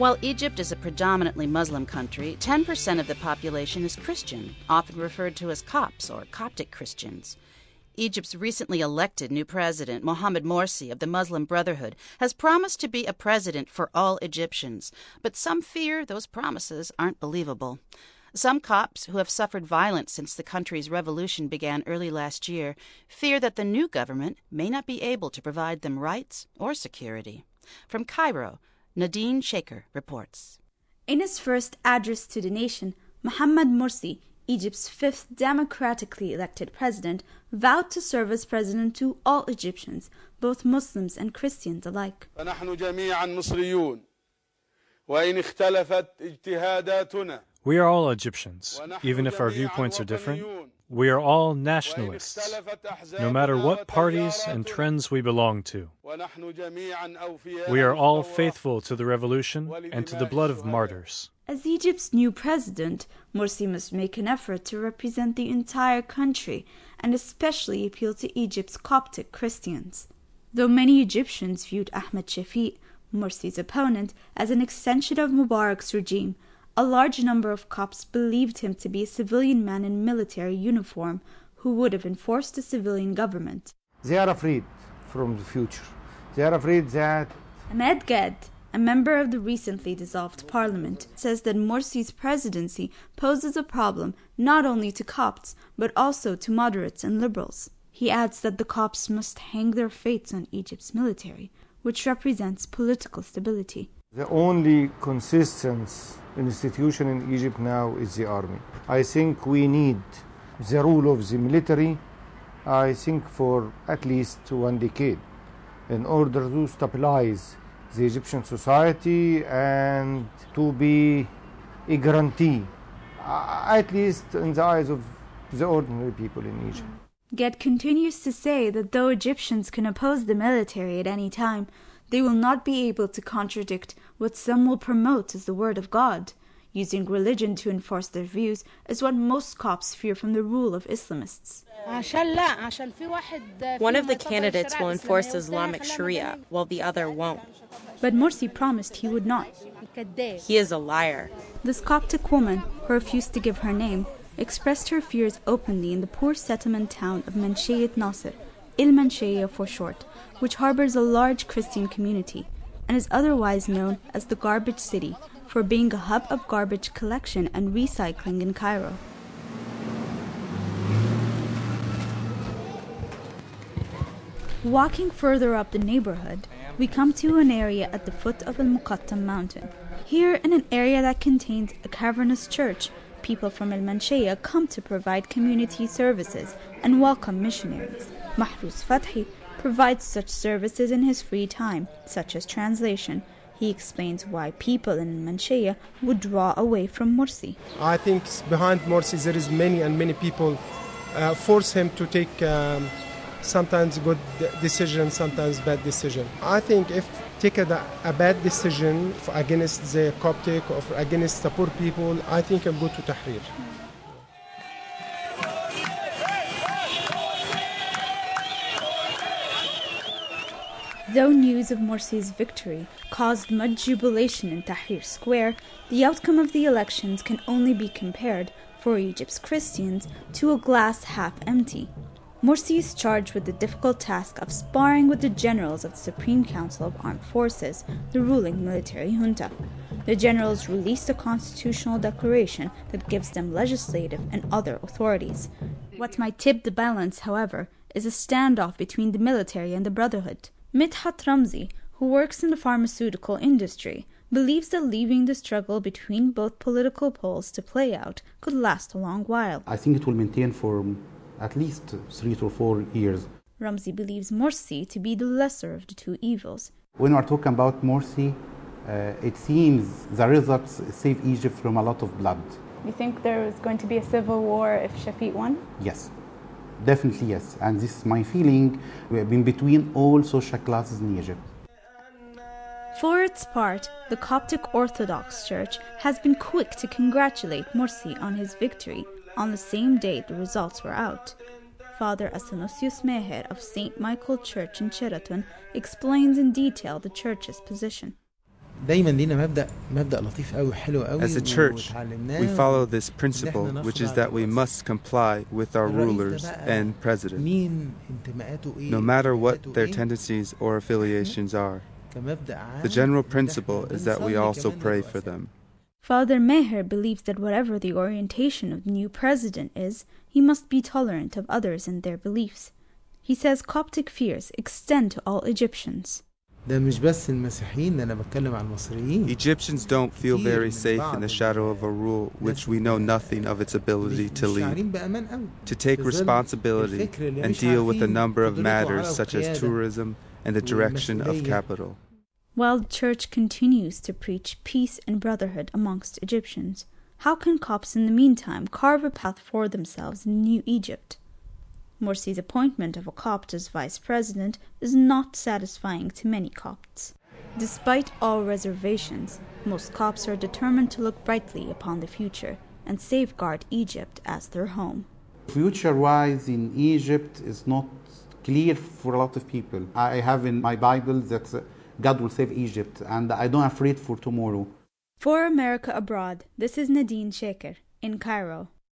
While Egypt is a predominantly Muslim country, 10% of the population is Christian, often referred to as Copts or Coptic Christians. Egypt's recently elected new president, Mohamed Morsi of the Muslim Brotherhood, has promised to be a president for all Egyptians, but some fear those promises aren't believable. Some Copts who have suffered violence since the country's revolution began early last year fear that the new government may not be able to provide them rights or security. From Cairo, Nadeen Shaker reports. In his first address to the nation, Mohamed Morsi, Egypt's fifth democratically elected president, vowed to serve as president to all Egyptians, both Muslims and Christians alike. We are all Egyptians, even if our viewpoints are different. We are all nationalists, no matter what parties and trends we belong to. We are all faithful to the revolution and to the blood of martyrs. As Egypt's new president, Morsi must make an effort to represent the entire country and especially appeal to Egypt's Coptic Christians. Though many Egyptians viewed Ahmed Shafiq, Morsi's opponent, as an extension of Mubarak's regime, a large number of Copts believed him to be a civilian man in military uniform who would have enforced a civilian government. They are afraid from the future. They are afraid that. Ahmed Gad, a member of the recently dissolved parliament, says that Morsi's presidency poses a problem not only to Copts but also to moderates and liberals. He adds that the Copts must hang their fates on Egypt's military, which represents political stability. The only consistent institution in Egypt now is the army. I think we need the rule of the military, I think, for at least one decade in order to stabilize the Egyptian society and to be a guarantee, uh, at least in the eyes of the ordinary people in Egypt. Gad continues to say that though Egyptians can oppose the military at any time, they will not be able to contradict what some will promote as the word of God. Using religion to enforce their views is what most Copts fear from the rule of Islamists. One of the candidates will enforce Islamic Sharia, while the other won't. But Morsi promised he would not. He is a liar. This Coptic woman, who refused to give her name, expressed her fears openly in the poor settlement town of Manshayat Nasser, Il Manshaya for short, which harbors a large Christian community and is otherwise known as the Garbage City for being a hub of garbage collection and recycling in Cairo. Walking further up the neighborhood, we come to an area at the foot of Al Muqattam mountain. Here, in an area that contains a cavernous church, people from Al Manshaya come to provide community services and welcome missionaries. Mahrous Fathi provides such services in his free time, such as translation. He explains why people in Manshaya would draw away from Morsi. I think behind Morsi there is many and many people uh, force him to take um, sometimes good decision, sometimes bad decision. I think if take a, a bad decision against the Coptic or against the poor people, I think I'll go to Tahrir. Though news of Morsi's victory caused much jubilation in Tahrir Square, the outcome of the elections can only be compared, for Egypt's Christians, to a glass half empty. Morsi is charged with the difficult task of sparring with the generals of the Supreme Council of Armed Forces, the ruling military junta. The generals released a constitutional declaration that gives them legislative and other authorities. What might tip the balance, however, is a standoff between the military and the Brotherhood. Midhat Ramzi, who works in the pharmaceutical industry, believes that leaving the struggle between both political poles to play out could last a long while. I think it will maintain for at least three to four years. Ramzi believes Morsi to be the lesser of the two evils. When we're talking about Morsi, uh, it seems the results save Egypt from a lot of blood. You think there is going to be a civil war if Shafiq won? Yes. Definitely yes, and this is my feeling in between all social classes in Egypt. For its part, the Coptic Orthodox Church has been quick to congratulate Morsi on his victory on the same day the results were out. Father Athanasius Meher of St. Michael Church in Sheraton explains in detail the church's position. As a church, we follow this principle, which is that we must comply with our rulers and president, no matter what their tendencies or affiliations are. The general principle is that we also pray for them. Father Meher believes that whatever the orientation of the new president is, he must be tolerant of others and their beliefs. He says Coptic fears extend to all Egyptians. Egyptians don't feel very safe in the shadow of a rule which we know nothing of its ability to lead, to take responsibility and deal with a number of matters such as tourism and the direction of capital. While the Church continues to preach peace and brotherhood amongst Egyptians, how can Copts in the meantime carve a path for themselves in New Egypt? Morsi's appointment of a Copt as vice president is not satisfying to many Copts. Despite all reservations, most Copts are determined to look brightly upon the future and safeguard Egypt as their home. Future wise in Egypt is not clear for a lot of people. I have in my Bible that uh, God will save Egypt, and I don't afraid for tomorrow. For America Abroad, this is Nadeen Shaker in Cairo.